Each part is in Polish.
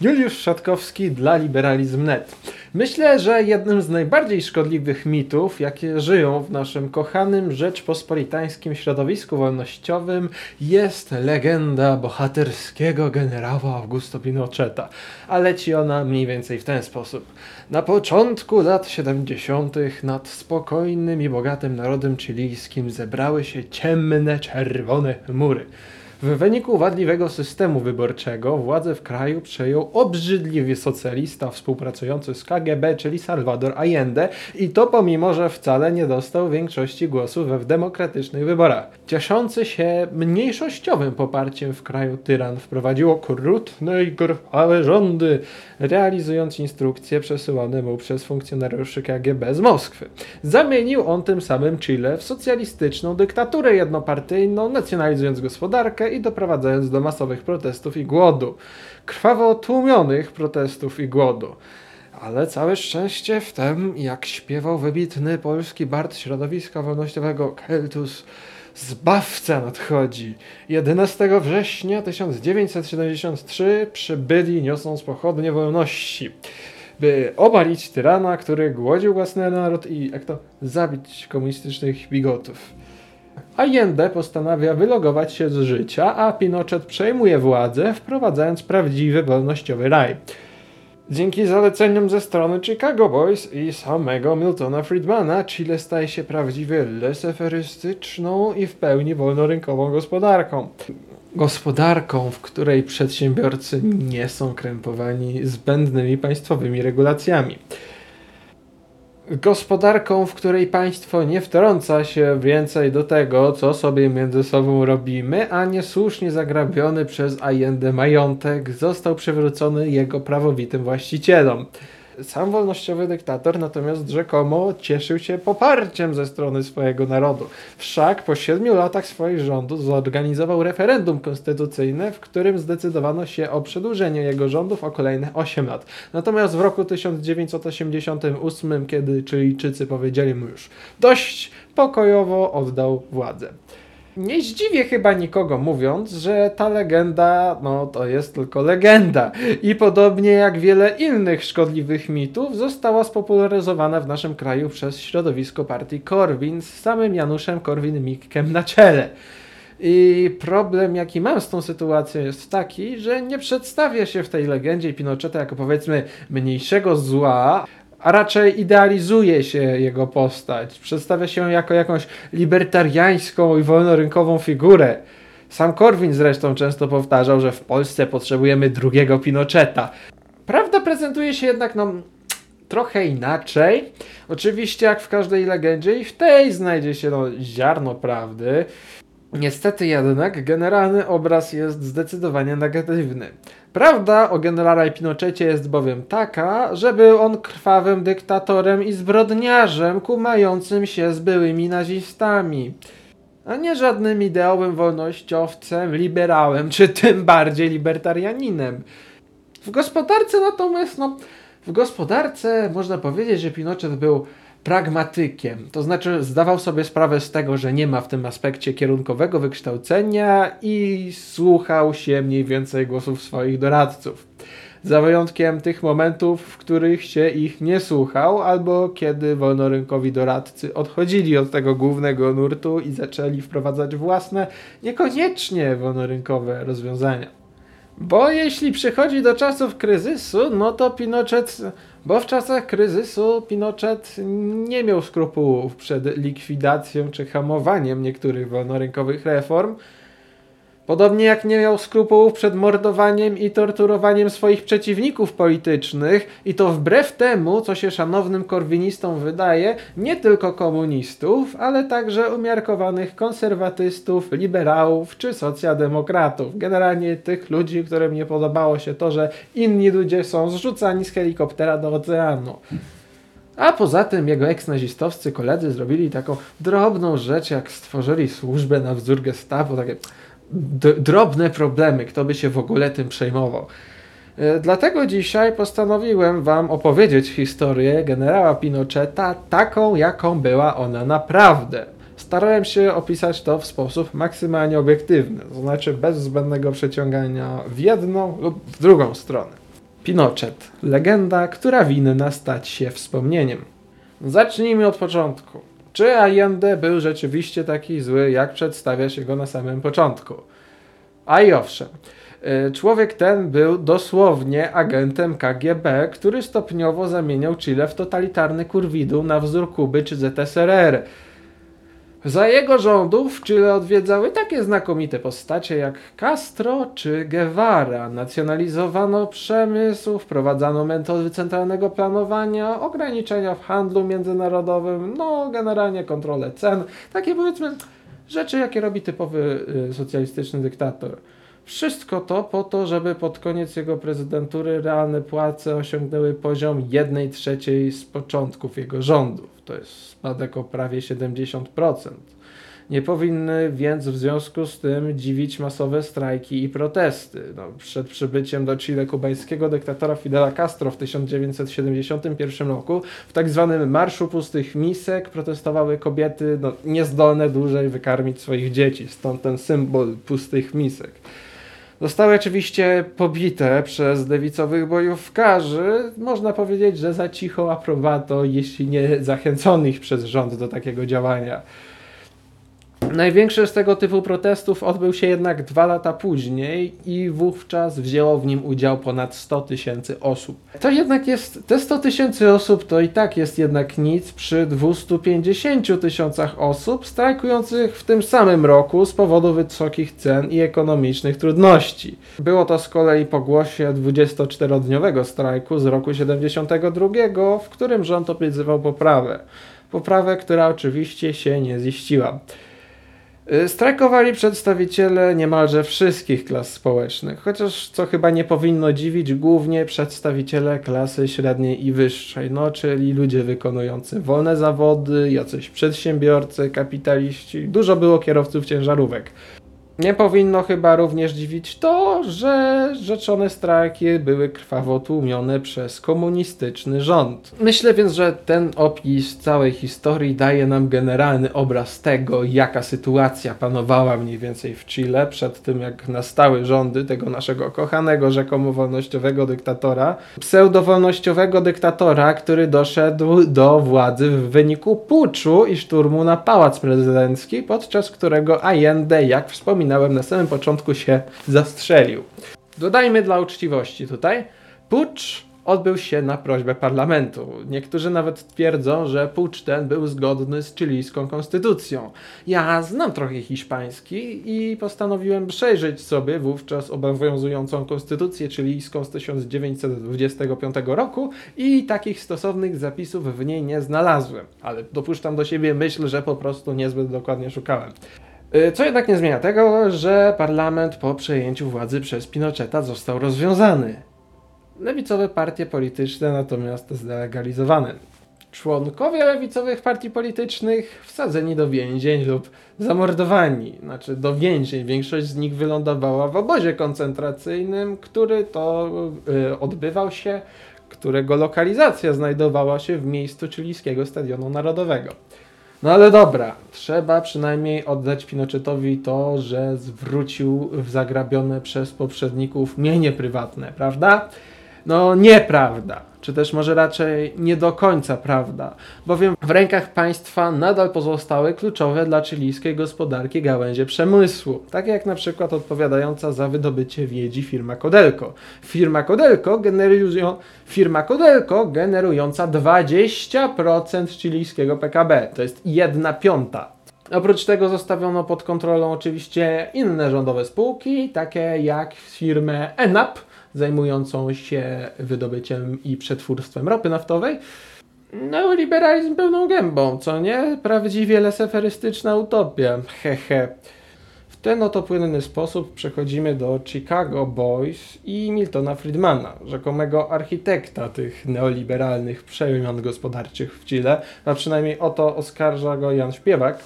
Juliusz Szatkowski dla Liberalizm.net. Myślę, że jednym z najbardziej szkodliwych mitów, jakie żyją w naszym kochanym rzeczpospolitańskim środowisku wolnościowym, jest legenda bohaterskiego generała Augusto Pinocheta. A leci ona mniej więcej w ten sposób. Na początku lat 70. nad spokojnym i bogatym narodem chilijskim zebrały się ciemne, czerwone chmury. W wyniku wadliwego systemu wyborczego władzę w kraju przejął obrzydliwy socjalista współpracujący z KGB, czyli Salvador Allende i to pomimo, że wcale nie dostał większości głosów w demokratycznych wyborach. Cieszący się mniejszościowym poparciem w kraju tyran wprowadził okrutne i krwawe rządy, realizując instrukcje przesyłane mu przez funkcjonariuszy KGB z Moskwy. Zamienił on tym samym Chile w socjalistyczną dyktaturę jednopartyjną, nacjonalizując gospodarkę i doprowadzając do masowych protestów i głodu. Krwawo tłumionych protestów i głodu. Ale całe szczęście w tym, jak śpiewał wybitny polski bard środowiska wolnościowego Keltus, Zbawca nadchodzi. 11 września 1973 przybyli niosąc pochodnie wolności, by obalić tyrana, który głodził własny naród i jak to zabić komunistycznych bigotów. Allende postanawia wylogować się z życia, a Pinochet przejmuje władzę, wprowadzając prawdziwy wolnościowy raj. Dzięki zaleceniom ze strony Chicago Boys i samego Miltona Friedmana, Chile staje się prawdziwie leseferystyczną i w pełni wolnorynkową gospodarką. Gospodarką, w której przedsiębiorcy nie są krępowani zbędnymi państwowymi regulacjami gospodarką, w której państwo nie wtrąca się więcej do tego, co sobie między sobą robimy, a niesłusznie zagrabiony przez Allende majątek został przywrócony jego prawowitym właścicielom. Sam wolnościowy dyktator natomiast rzekomo cieszył się poparciem ze strony swojego narodu. Wszak po siedmiu latach swoich rządów zorganizował referendum konstytucyjne, w którym zdecydowano się o przedłużeniu jego rządów o kolejne 8 lat. Natomiast w roku 1988, kiedy Chilijczycy powiedzieli mu już dość, pokojowo oddał władzę. Nie zdziwię chyba nikogo mówiąc, że ta legenda, no to jest tylko legenda. I podobnie jak wiele innych szkodliwych mitów, została spopularyzowana w naszym kraju przez środowisko partii Korwin z samym Januszem Korwin-Mikkem na czele. I problem, jaki mam z tą sytuacją, jest taki, że nie przedstawia się w tej legendzie Pinocheta jako powiedzmy mniejszego zła, a raczej idealizuje się jego postać. Przedstawia się jako jakąś libertariańską i wolnorynkową figurę. Sam Korwin zresztą często powtarzał, że w Polsce potrzebujemy drugiego Pinocheta. Prawda prezentuje się jednak no, trochę inaczej. Oczywiście jak w każdej legendzie i w tej znajdzie się no, ziarno prawdy. Niestety jednak generalny obraz jest zdecydowanie negatywny. Prawda o generale Pinochecie jest bowiem taka, że był on krwawym dyktatorem i zbrodniarzem kumającym się z byłymi nazistami, a nie żadnym ideowym wolnościowcem, liberałem, czy tym bardziej libertarianinem. W gospodarce natomiast, no, w gospodarce można powiedzieć, że Pinochet był pragmatykiem. To znaczy zdawał sobie sprawę z tego, że nie ma w tym aspekcie kierunkowego wykształcenia i słuchał się mniej więcej głosów swoich doradców. Za wyjątkiem tych momentów, w których się ich nie słuchał, albo kiedy wolnorynkowi doradcy odchodzili od tego głównego nurtu i zaczęli wprowadzać własne, niekoniecznie wolnorynkowe rozwiązania. Bo jeśli przychodzi do czasów kryzysu, no to Pinochet, bo w czasach kryzysu Pinochet nie miał skrupułów przed likwidacją czy hamowaniem niektórych wolnorynkowych reform, Podobnie jak nie miał skrupułów przed mordowaniem i torturowaniem swoich przeciwników politycznych, i to wbrew temu, co się szanownym korwinistom wydaje, nie tylko komunistów, ale także umiarkowanych konserwatystów, liberałów czy socjaldemokratów. Generalnie tych ludzi, którym nie podobało się to, że inni ludzie są zrzucani z helikoptera do oceanu. A poza tym jego eksnazistowscy koledzy zrobili taką drobną rzecz, jak stworzyli służbę na wzór gestapo, takie drobne problemy, kto by się w ogóle tym przejmował. E, dlatego dzisiaj postanowiłem Wam opowiedzieć historię generała Pinocheta taką, jaką była ona naprawdę. Starałem się opisać to w sposób maksymalnie obiektywny, to znaczy bez zbędnego przeciągania w jedną lub w drugą stronę. Pinochet. Legenda, która winna stać się wspomnieniem. Zacznijmy od początku. Czy Allende był rzeczywiście taki zły, jak przedstawia się go na samym początku? A i owszem. Y, Człowiek ten był dosłownie agentem KGB, który stopniowo zamieniał Chile w totalitarny kurwidum na wzór Kuby czy ZSRR. Za jego rządów Chile odwiedzały takie znakomite postacie jak Castro czy Guevara. Nacjonalizowano przemysł, wprowadzano metody centralnego planowania, ograniczenia w handlu międzynarodowym, no generalnie kontrolę cen. Takie powiedzmy rzeczy, jakie robi typowy y, socjalistyczny dyktator. Wszystko to po to, żeby pod koniec jego prezydentury realne płace osiągnęły poziom 1 trzeciej z początków jego rządów. To jest spadek o prawie 70%. Nie powinny więc w związku z tym dziwić masowe strajki i protesty. No, przed przybyciem do Chile kubańskiego dyktatora Fidela Castro w 1971 roku w tak zwanym Marszu Pustych Misek protestowały kobiety no, niezdolne dłużej wykarmić swoich dzieci, stąd ten symbol pustych misek. Zostały oczywiście pobite przez lewicowych bojówkarzy. Można powiedzieć, że za cicho aprobato, jeśli nie zachęconych przez rząd do takiego działania. Największy z tego typu protestów odbył się jednak dwa lata później i wówczas wzięło w nim udział ponad 100 tysięcy osób. To jednak jest, te 100 tysięcy osób to i tak jest jednak nic przy 250 tysiącach osób strajkujących w tym samym roku z powodu wysokich cen i ekonomicznych trudności. Było to z kolei po głosie 24-dniowego strajku z roku 72, w którym rząd obiecywał poprawę. Poprawę, która oczywiście się nie ziściła. Y, Strajkowali przedstawiciele niemalże wszystkich klas społecznych, chociaż co chyba nie powinno dziwić, głównie przedstawiciele klasy średniej i wyższej, no czyli ludzie wykonujący wolne zawody, jacyś przedsiębiorcy, kapitaliści, dużo było kierowców ciężarówek. Nie powinno chyba również dziwić to, że rzeczone strajki były krwawo tłumione przez komunistyczny rząd. Myślę więc, że ten opis całej historii daje nam generalny obraz tego, jaka sytuacja panowała mniej więcej w Chile przed tym, jak nastały rządy tego naszego kochanego rzekomo wolnościowego dyktatora, pseudowolnościowego dyktatora, który doszedł do władzy w wyniku puczu i szturmu na pałac prezydencki, podczas którego Allende, jak wspominałem na samym początku, się zastrzelił. Dodajmy dla uczciwości tutaj, pucz odbył się na prośbę parlamentu. Niektórzy nawet twierdzą, że pucz ten był zgodny z chilijską konstytucją. Ja znam trochę hiszpański i postanowiłem przejrzeć sobie wówczas obowiązującą konstytucję chilijską z 1925 roku i takich stosownych zapisów w niej nie znalazłem. Ale dopuszczam do siebie myśl, że po prostu niezbyt dokładnie szukałem. Y, Co jednak nie zmienia tego, że parlament po przejęciu władzy przez Pinocheta został rozwiązany. Lewicowe partie polityczne natomiast zdelegalizowane. Członkowie lewicowych partii politycznych wsadzeni do więzień lub zamordowani. Znaczy do więzień. Większość z nich wylądowała w obozie koncentracyjnym, który to y, odbywał się, którego lokalizacja znajdowała się w miejscu chilijskiego Stadionu Narodowego. No ale dobra, trzeba przynajmniej oddać Pinochetowi to, że zwrócił w zagrabione przez poprzedników mienie prywatne, prawda? No nieprawda, czy też może raczej nie do końca prawda, bowiem w rękach państwa nadal pozostały kluczowe dla chilijskiej gospodarki gałęzie przemysłu, takie jak na przykład odpowiadająca za wydobycie miedzi firma Codelco. Firma Codelco, generują, firma Codelco generująca 20% chilijskiego PKB, to jest jedna piąta. Oprócz tego zostawiono pod kontrolą oczywiście inne rządowe spółki, takie jak firmę ENAP, zajmującą się wydobyciem i przetwórstwem ropy naftowej. Neoliberalizm pełną gębą, co nie? Prawdziwie leseferystyczna utopia. Hehe. W ten oto płynny sposób przechodzimy do Chicago Boys i Miltona Friedmana, rzekomego architekta tych neoliberalnych przemian gospodarczych w Chile, a przynajmniej o to oskarża go Jan Śpiewak.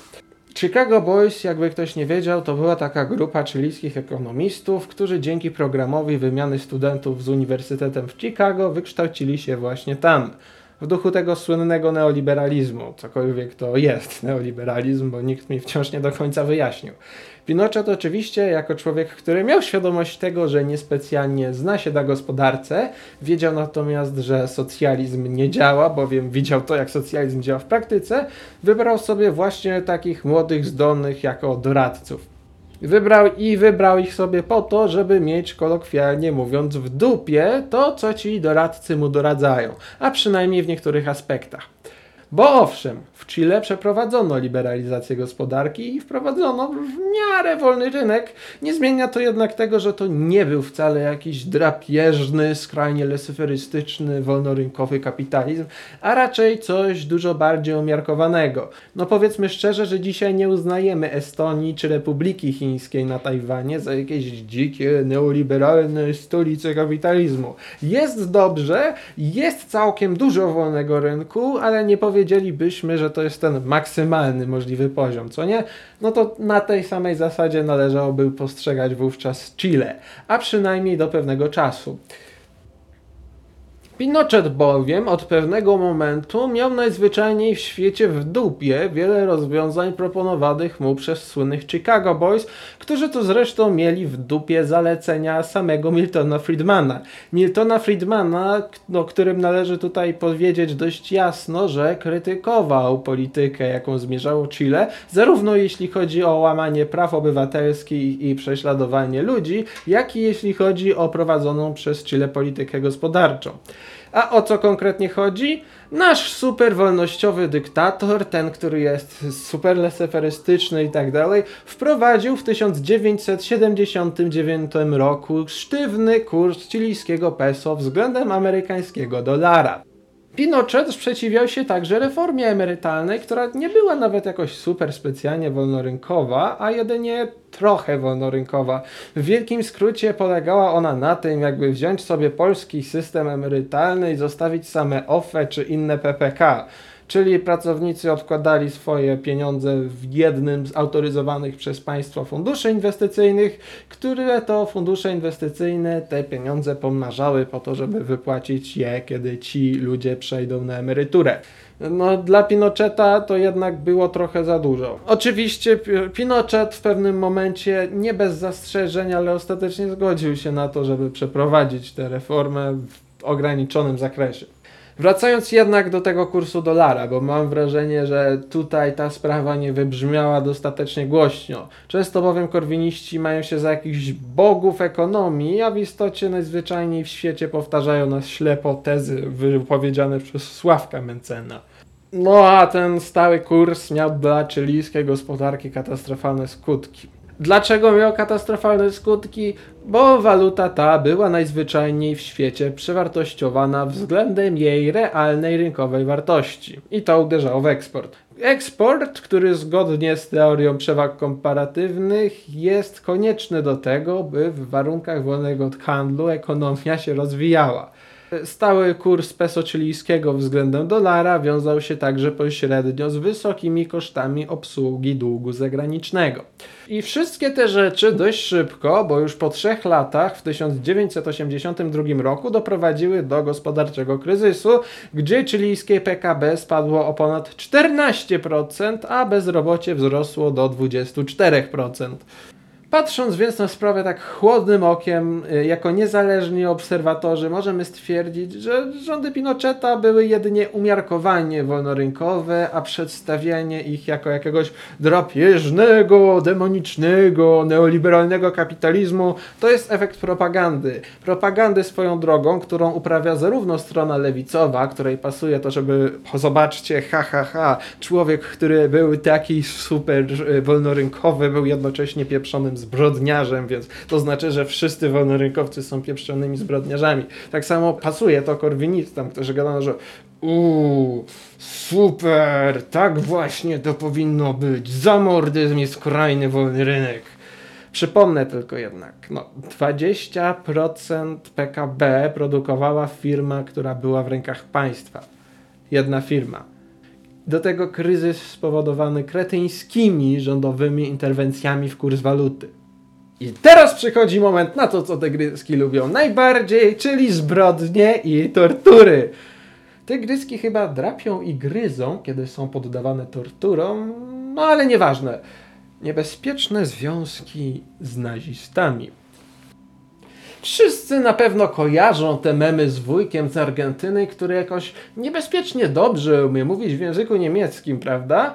Chicago Boys, jakby ktoś nie wiedział, to była taka grupa chilijskich ekonomistów, którzy dzięki programowi wymiany studentów z Uniwersytetem w Chicago wykształcili się właśnie tam. W duchu tego słynnego neoliberalizmu, cokolwiek to jest neoliberalizm, bo nikt mi wciąż nie do końca wyjaśnił. Pinochet oczywiście, jako człowiek, który miał świadomość tego, że niespecjalnie zna się na gospodarce, wiedział natomiast, że socjalizm nie działa, bowiem widział to, jak socjalizm działa w praktyce, wybrał sobie właśnie takich młodych, zdolnych jako doradców. Wybrał i wybrał ich sobie po to, żeby mieć kolokwialnie mówiąc w dupie to, co ci doradcy mu doradzają, a przynajmniej w niektórych aspektach. Bo owszem, w Chile przeprowadzono liberalizację gospodarki i wprowadzono w miarę wolny rynek. Nie zmienia to jednak tego, że to nie był wcale jakiś drapieżny, skrajnie lesyferystyczny, wolnorynkowy kapitalizm, a raczej coś dużo bardziej umiarkowanego. No powiedzmy szczerze, że dzisiaj nie uznajemy Estonii czy Republiki Chińskiej na Tajwanie za jakieś dzikie, neoliberalne stolice kapitalizmu. Jest dobrze, jest całkiem dużo wolnego rynku, ale nie powiedzielibyśmy, że to jest ten maksymalny możliwy poziom, co nie? No to na tej samej zasadzie należałoby postrzegać wówczas Chile, a przynajmniej do pewnego czasu. Pinochet bowiem od pewnego momentu miał najzwyczajniej w świecie w dupie wiele rozwiązań proponowanych mu przez słynnych Chicago Boys, którzy to zresztą mieli w dupie zalecenia samego Miltona Friedmana. Miltona Friedmana, no, którym należy tutaj powiedzieć dość jasno, że krytykował politykę, jaką zmierzało Chile, zarówno jeśli chodzi o łamanie praw obywatelskich i prześladowanie ludzi, jak i jeśli chodzi o prowadzoną przez Chile politykę gospodarczą. A o co konkretnie chodzi? Nasz super wolnościowy dyktator, ten, który jest super leseferystyczny i tak dalej, wprowadził w 1979 roku sztywny kurs chilijskiego peso względem amerykańskiego dolara. Pinochet sprzeciwiał się także reformie emerytalnej, która nie była nawet jakoś super specjalnie wolnorynkowa, a jedynie trochę wolnorynkowa. W wielkim skrócie polegała ona na tym, jakby wziąć sobie polski system emerytalny i zostawić same OFE czy inne PPK czyli pracownicy odkładali swoje pieniądze w jednym z autoryzowanych przez państwo funduszy inwestycyjnych, które to fundusze inwestycyjne te pieniądze pomnażały po to, żeby wypłacić je, kiedy ci ludzie przejdą na emeryturę. No, dla Pinocheta to jednak było trochę za dużo. Oczywiście Pinochet w pewnym momencie, nie bez zastrzeżeń, ale ostatecznie zgodził się na to, żeby przeprowadzić tę reformę w ograniczonym zakresie. Wracając jednak do tego kursu dolara, bo mam wrażenie, że tutaj ta sprawa nie wybrzmiała dostatecznie głośno. Często bowiem korwiniści mają się za jakichś bogów ekonomii, a w istocie najzwyczajniej w świecie powtarzają nas ślepo tezy wypowiedziane przez Sławka Mencena. No a ten stały kurs miał dla chilijskiej gospodarki katastrofalne skutki. Dlaczego miał katastrofalne skutki? Bo waluta ta była najzwyczajniej w świecie przewartościowana względem jej realnej rynkowej wartości. I to uderzało w eksport. Eksport, który zgodnie z teorią przewag komparatywnych jest konieczny do tego, by w warunkach wolnego handlu ekonomia się rozwijała. Stały kurs peso chilijskiego względem dolara wiązał się także pośrednio z wysokimi kosztami obsługi długu zagranicznego. I wszystkie te rzeczy dość szybko, bo już po trzech latach w 1982 roku doprowadziły do gospodarczego kryzysu, gdzie chilijskie PKB spadło o ponad 14%, a bezrobocie wzrosło do 24%. Patrząc więc na sprawę tak chłodnym okiem, y, jako niezależni obserwatorzy, możemy stwierdzić, że rządy Pinocheta były jedynie umiarkowanie wolnorynkowe, a przedstawianie ich jako jakiegoś drapieżnego, demonicznego, neoliberalnego kapitalizmu to jest efekt propagandy. Propagandy swoją drogą, którą uprawia zarówno strona lewicowa, której pasuje to, żeby zobaczcie, ha, ha, ha, człowiek, który był taki super y, wolnorynkowy, był jednocześnie pieprzonym zbrodniarzem, więc to znaczy, że wszyscy wolnorynkowcy są pieprzonymi zbrodniarzami. Tak samo pasuje to korwinistom, którzy gadają, że uuu, super, tak właśnie to powinno być. Zamordyzm jest skrajny wolny rynek. Przypomnę tylko jednak, no, 20% PKB produkowała firma, która była w rękach państwa. Jedna firma. Do tego kryzys spowodowany kretyńskimi rządowymi interwencjami w kurs waluty. I teraz przychodzi moment na to, co te gryski lubią najbardziej, czyli zbrodnie i tortury. Tygryski chyba drapią i gryzą, kiedy są poddawane torturom, no ale nieważne. Niebezpieczne związki z nazistami. Wszyscy na pewno kojarzą te memy z wujkiem z Argentyny, który jakoś niebezpiecznie dobrze umie mówić w języku niemieckim, prawda?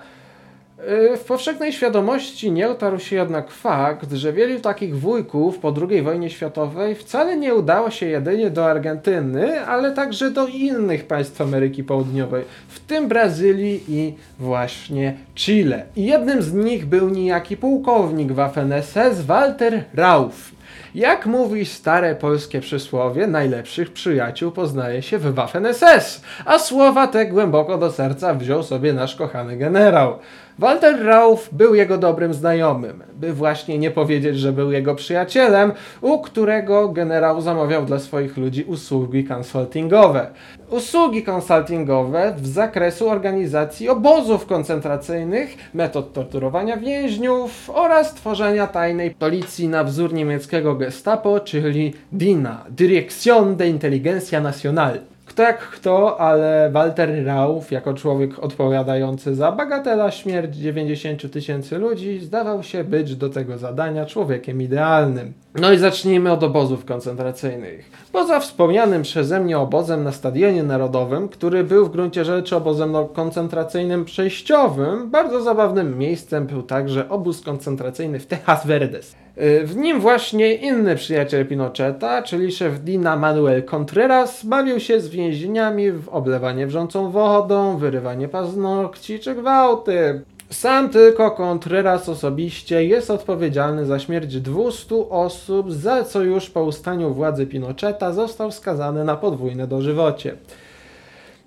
Yy, w powszechnej świadomości nie otarł się jednak fakt, że wielu takich wujków po II wojnie światowej wcale nie udało się jedynie do Argentyny, ale także do innych państw Ameryki Południowej, w tym Brazylii i właśnie Chile. I jednym z nich był niejaki pułkownik Waffen-SS Walter Rauf. Jak mówi stare polskie przysłowie, najlepszych przyjaciół poznaje się w Waffen-SS, a słowa te głęboko do serca wziął sobie nasz kochany generał. Walter Rauf był jego dobrym znajomym, by właśnie nie powiedzieć, że był jego przyjacielem, u którego generał zamawiał dla swoich ludzi usługi konsultingowe. Usługi konsultingowe w zakresu organizacji obozów koncentracyjnych, metod torturowania więźniów oraz tworzenia tajnej policji na wzór niemieckiego Gestapo, czyli DINA, Direction de Intelligencia Nationale. Kto jak kto, ale Walter Rauf, jako człowiek odpowiadający za bagatela śmierć 90 tysięcy ludzi, zdawał się być do tego zadania człowiekiem idealnym. No i zacznijmy od obozów koncentracyjnych. Poza wspomnianym przeze mnie obozem na Stadionie Narodowym, który był w gruncie rzeczy obozem no, koncentracyjnym przejściowym, bardzo zabawnym miejscem był także obóz koncentracyjny w Tejas Verdes. Y, w nim właśnie inny przyjaciel Pinocheta, czyli szef Dina Manuel Contreras, bawił się z więźniami w oblewanie wrzącą wodą, wyrywanie paznokci czy gwałty. Sam tylko Contreras osobiście jest odpowiedzialny za śmierć 200 osób, za co już po ustaniu władzy Pinocheta został skazany na podwójne dożywocie.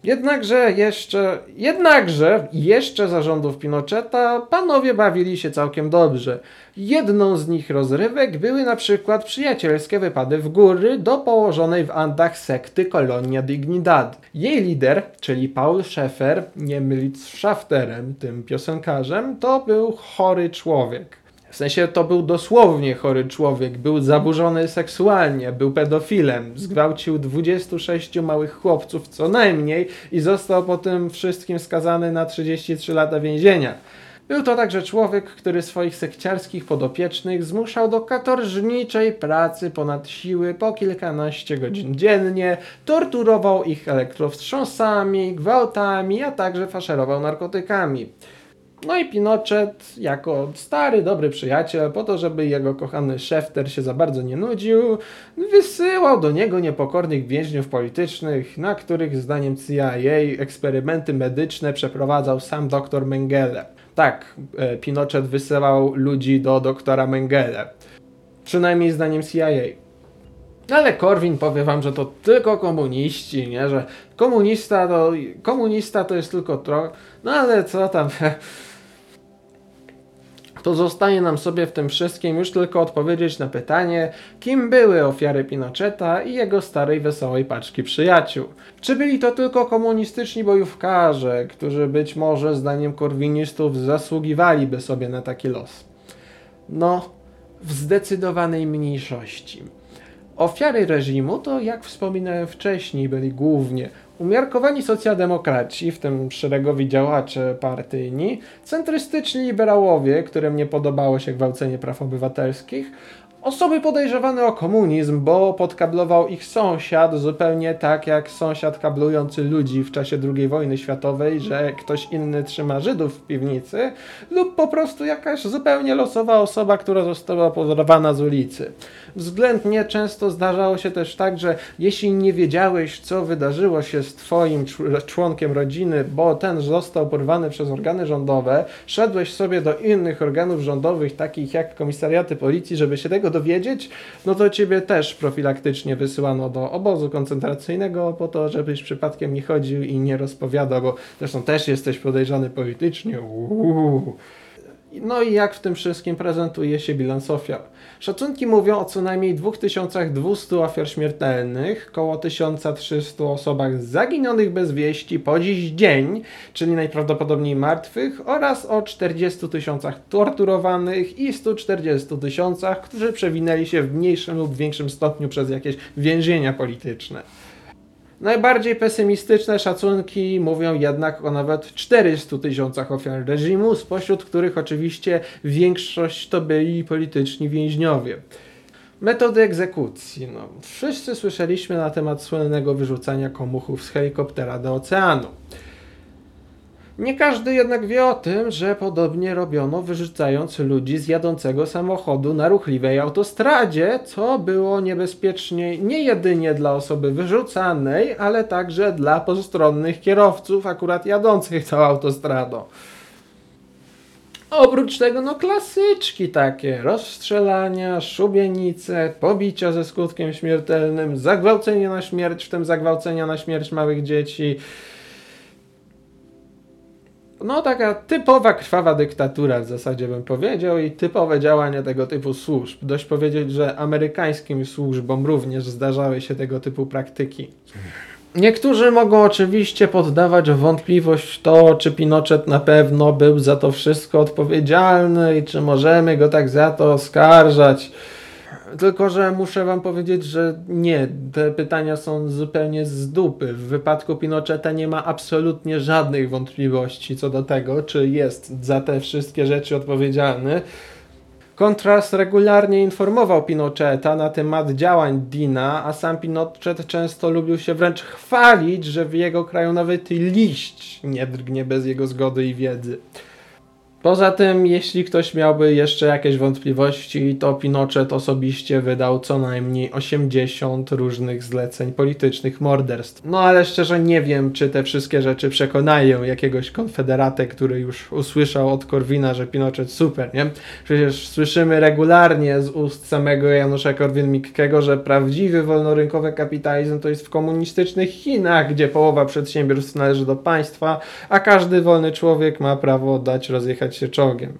Jednakże jeszcze, jednakże jeszcze zarządów Pinocheta panowie bawili się całkiem dobrze. Jedną z nich rozrywek były na przykład przyjacielskie wypady w góry do położonej w Andach sekty Colonia Dignidad. Jej lider, czyli Paul Schaeffer, nie mylić z Schafterem, tym piosenkarzem, to był chory człowiek. W sensie to był dosłownie chory człowiek, był zaburzony seksualnie, był pedofilem, zgwałcił 26 małych chłopców co najmniej i został po tym wszystkim skazany na 33 lata więzienia. Był to także człowiek, który swoich sekciarskich podopiecznych zmuszał do katorżniczej pracy ponad siły po kilkanaście godzin dziennie, torturował ich elektrowstrząsami, gwałtami, a także faszerował narkotykami. No i Pinochet, jako stary, dobry przyjaciel, po to, żeby jego kochany Szefter się za bardzo nie nudził, wysyłał do niego niepokornych więźniów politycznych, na których zdaniem CIA eksperymenty medyczne przeprowadzał sam dr Mengele. Tak, e, Pinochet wysyłał ludzi do doktora Mengele. Przynajmniej zdaniem CIA. Ale Korwin powie wam, że to tylko komuniści, nie? Że komunista to, komunista to jest tylko trochę. No ale co tam to zostaje nam sobie w tym wszystkim już tylko odpowiedzieć na pytanie, kim były ofiary Pinocheta i jego starej wesołej paczki przyjaciół. Czy byli to tylko komunistyczni bojówkarze, którzy być może zdaniem korwinistów zasługiwaliby sobie na taki los? No, w zdecydowanej mniejszości. Ofiary reżimu to, jak wspominałem wcześniej, byli głównie umiarkowani socjaldemokraci, w tym szeregowi działacze partyjni, centrystyczni liberałowie, którym nie podobało się gwałcenie praw obywatelskich, Osoby podejrzewane o komunizm, bo podkablował ich sąsiad, zupełnie tak jak sąsiad kablujący ludzi w czasie II wojny światowej, że ktoś inny trzyma Żydów w piwnicy, lub po prostu jakaś zupełnie losowa osoba, która została pozorowana z ulicy. Względnie często zdarzało się też tak, że jeśli nie wiedziałeś, co wydarzyło się z twoim członkiem rodziny, bo ten został porwany przez organy rządowe, szedłeś sobie do innych organów rządowych, takich jak komisariaty policji, żeby się tego dowiedzieć, no to ciebie też profilaktycznie wysyłano do obozu koncentracyjnego po to, żebyś przypadkiem nie chodził i nie rozpowiadał, bo zresztą też jesteś podejrzany politycznie. Uuu. No i jak w tym wszystkim prezentuje się bilans ofiar? Szacunki mówią o co najmniej 2200 ofiar śmiertelnych, około 1300 osobach zaginionych bez wieści po dziś dzień, czyli najprawdopodobniej martwych, oraz o 40 tysiącach torturowanych i 140 tysiącach, którzy przewinęli się w mniejszym lub większym stopniu przez jakieś więzienia polityczne. Najbardziej pesymistyczne szacunki mówią jednak o nawet 400 tysiącach ofiar reżimu, spośród których oczywiście większość to byli polityczni więźniowie. Metody egzekucji. No, wszyscy słyszeliśmy na temat słynnego wyrzucania komuchów z helikoptera do oceanu. Nie każdy jednak wie o tym, że podobnie robiono wyrzucając ludzi z jadącego samochodu na ruchliwej autostradzie, co było niebezpieczne nie jedynie dla osoby wyrzucanej, ale także dla postronnych kierowców akurat jadących tą autostradą. Oprócz tego, no klasyczki takie, rozstrzelania, szubienice, pobicia ze skutkiem śmiertelnym, zagwałcenie na śmierć, w tym zagwałcenia na śmierć małych dzieci, no taka typowa krwawa dyktatura w zasadzie bym powiedział i typowe działania tego typu służb. Dość powiedzieć, że amerykańskim służbom również zdarzały się tego typu praktyki. Niektórzy mogą oczywiście poddawać wątpliwość to, czy Pinochet na pewno był za to wszystko odpowiedzialny i czy możemy go tak za to oskarżać. Tylko, że muszę wam powiedzieć, że nie, te pytania są zupełnie z dupy. W wypadku Pinocheta nie ma absolutnie żadnych wątpliwości co do tego, czy jest za te wszystkie rzeczy odpowiedzialny. Kontrast regularnie informował Pinocheta na temat działań Dina, a sam Pinochet często lubił się wręcz chwalić, że w jego kraju nawet liść nie drgnie bez jego zgody i wiedzy. Poza tym, jeśli ktoś miałby jeszcze jakieś wątpliwości, to Pinochet osobiście wydał co najmniej 80 różnych zleceń politycznych morderstw. No ale szczerze nie wiem, czy te wszystkie rzeczy przekonają jakiegoś konfederatę, który już usłyszał od Korwina, że Pinochet super, nie? Przecież słyszymy regularnie z ust samego Janusza Korwin-Mikkego, że prawdziwy wolnorynkowy kapitalizm to jest w komunistycznych Chinach, gdzie połowa przedsiębiorstw należy do państwa, a każdy wolny człowiek ma prawo dać rozjechać się czołgiem.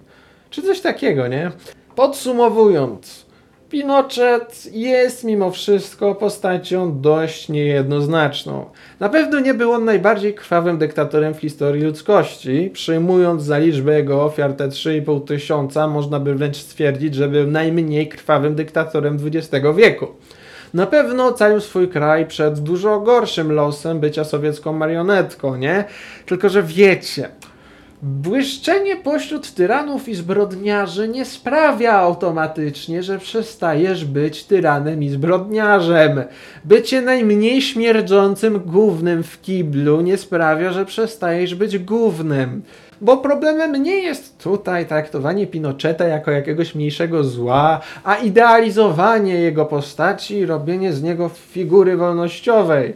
Czy coś takiego, nie? Podsumowując, Pinochet jest mimo wszystko postacią dość niejednoznaczną. Na pewno nie był on najbardziej krwawym dyktatorem w historii ludzkości. Przyjmując za liczbę jego ofiar te 3,5 tysiąca, można by wręcz stwierdzić, że był najmniej krwawym dyktatorem XX wieku. Na pewno ocalił swój kraj przed dużo gorszym losem bycia sowiecką marionetką, nie? Tylko, że wiecie, Błyszczenie pośród tyranów i zbrodniarzy nie sprawia automatycznie, że przestajesz być tyranem i zbrodniarzem. Bycie najmniej śmierdzącym gównem w kiblu nie sprawia, że przestajesz być gównem. Bo problemem nie jest tutaj traktowanie Pinocheta jako jakiegoś mniejszego zła, a idealizowanie jego postaci i robienie z niego figury wolnościowej.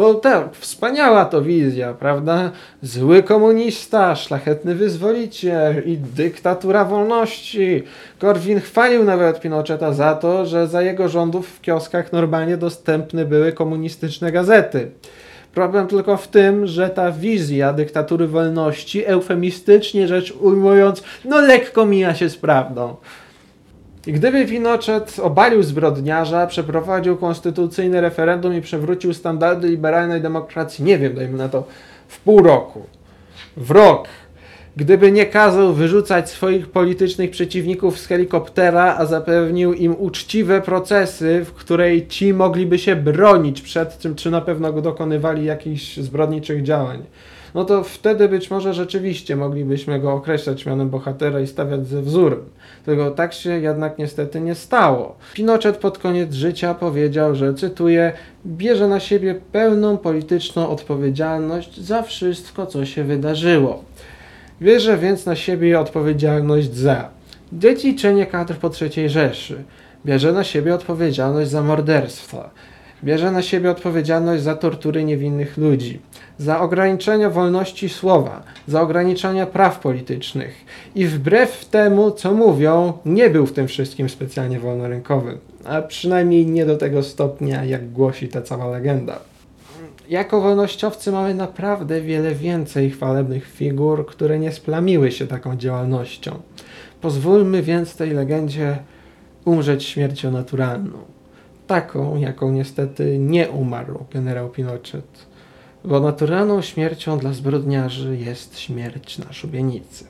Bo wspaniała to wizja, prawda? Zły komunista, szlachetny wyzwoliciel i dyktatura wolności. Korwin chwalił nawet Pinocheta za to, że za jego rządów w kioskach normalnie dostępne były komunistyczne gazety. Problem tylko w tym, że ta wizja dyktatury wolności, eufemistycznie rzecz ujmując, no lekko mija się z prawdą. I gdyby Pinochet obalił zbrodniarza, przeprowadził konstytucyjne referendum i przywrócił standardy liberalnej demokracji, nie wiem, dajmy na to, w pół roku, w rok, gdyby nie kazał wyrzucać swoich politycznych przeciwników z helikoptera, a zapewnił im uczciwe procesy, w której ci mogliby się bronić przed tym, czy na pewno dokonywali jakichś zbrodniczych działań no to wtedy być może rzeczywiście moglibyśmy go określać mianem bohatera i stawiać ze wzórem. Tylko tak się jednak niestety nie stało. Pinochet pod koniec życia powiedział, że cytuję, bierze na siebie pełną polityczną odpowiedzialność za wszystko, co się wydarzyło. Bierze więc na siebie odpowiedzialność za dziedziczenie kadr po III Rzeszy, bierze na siebie odpowiedzialność za morderstwa, bierze na siebie odpowiedzialność za tortury niewinnych ludzi, za ograniczenie wolności słowa, za ograniczanie praw politycznych i wbrew temu, co mówią, nie był w tym wszystkim specjalnie wolnorynkowy, a przynajmniej nie do tego stopnia, jak głosi ta cała legenda. Jako wolnościowcy mamy naprawdę wiele więcej chwalebnych figur, które nie splamiły się taką działalnością. Pozwólmy więc tej legendzie umrzeć śmiercią naturalną taką, jaką niestety nie umarł generał Pinochet, bo naturalną śmiercią dla zbrodniarzy jest śmierć na szubienicy.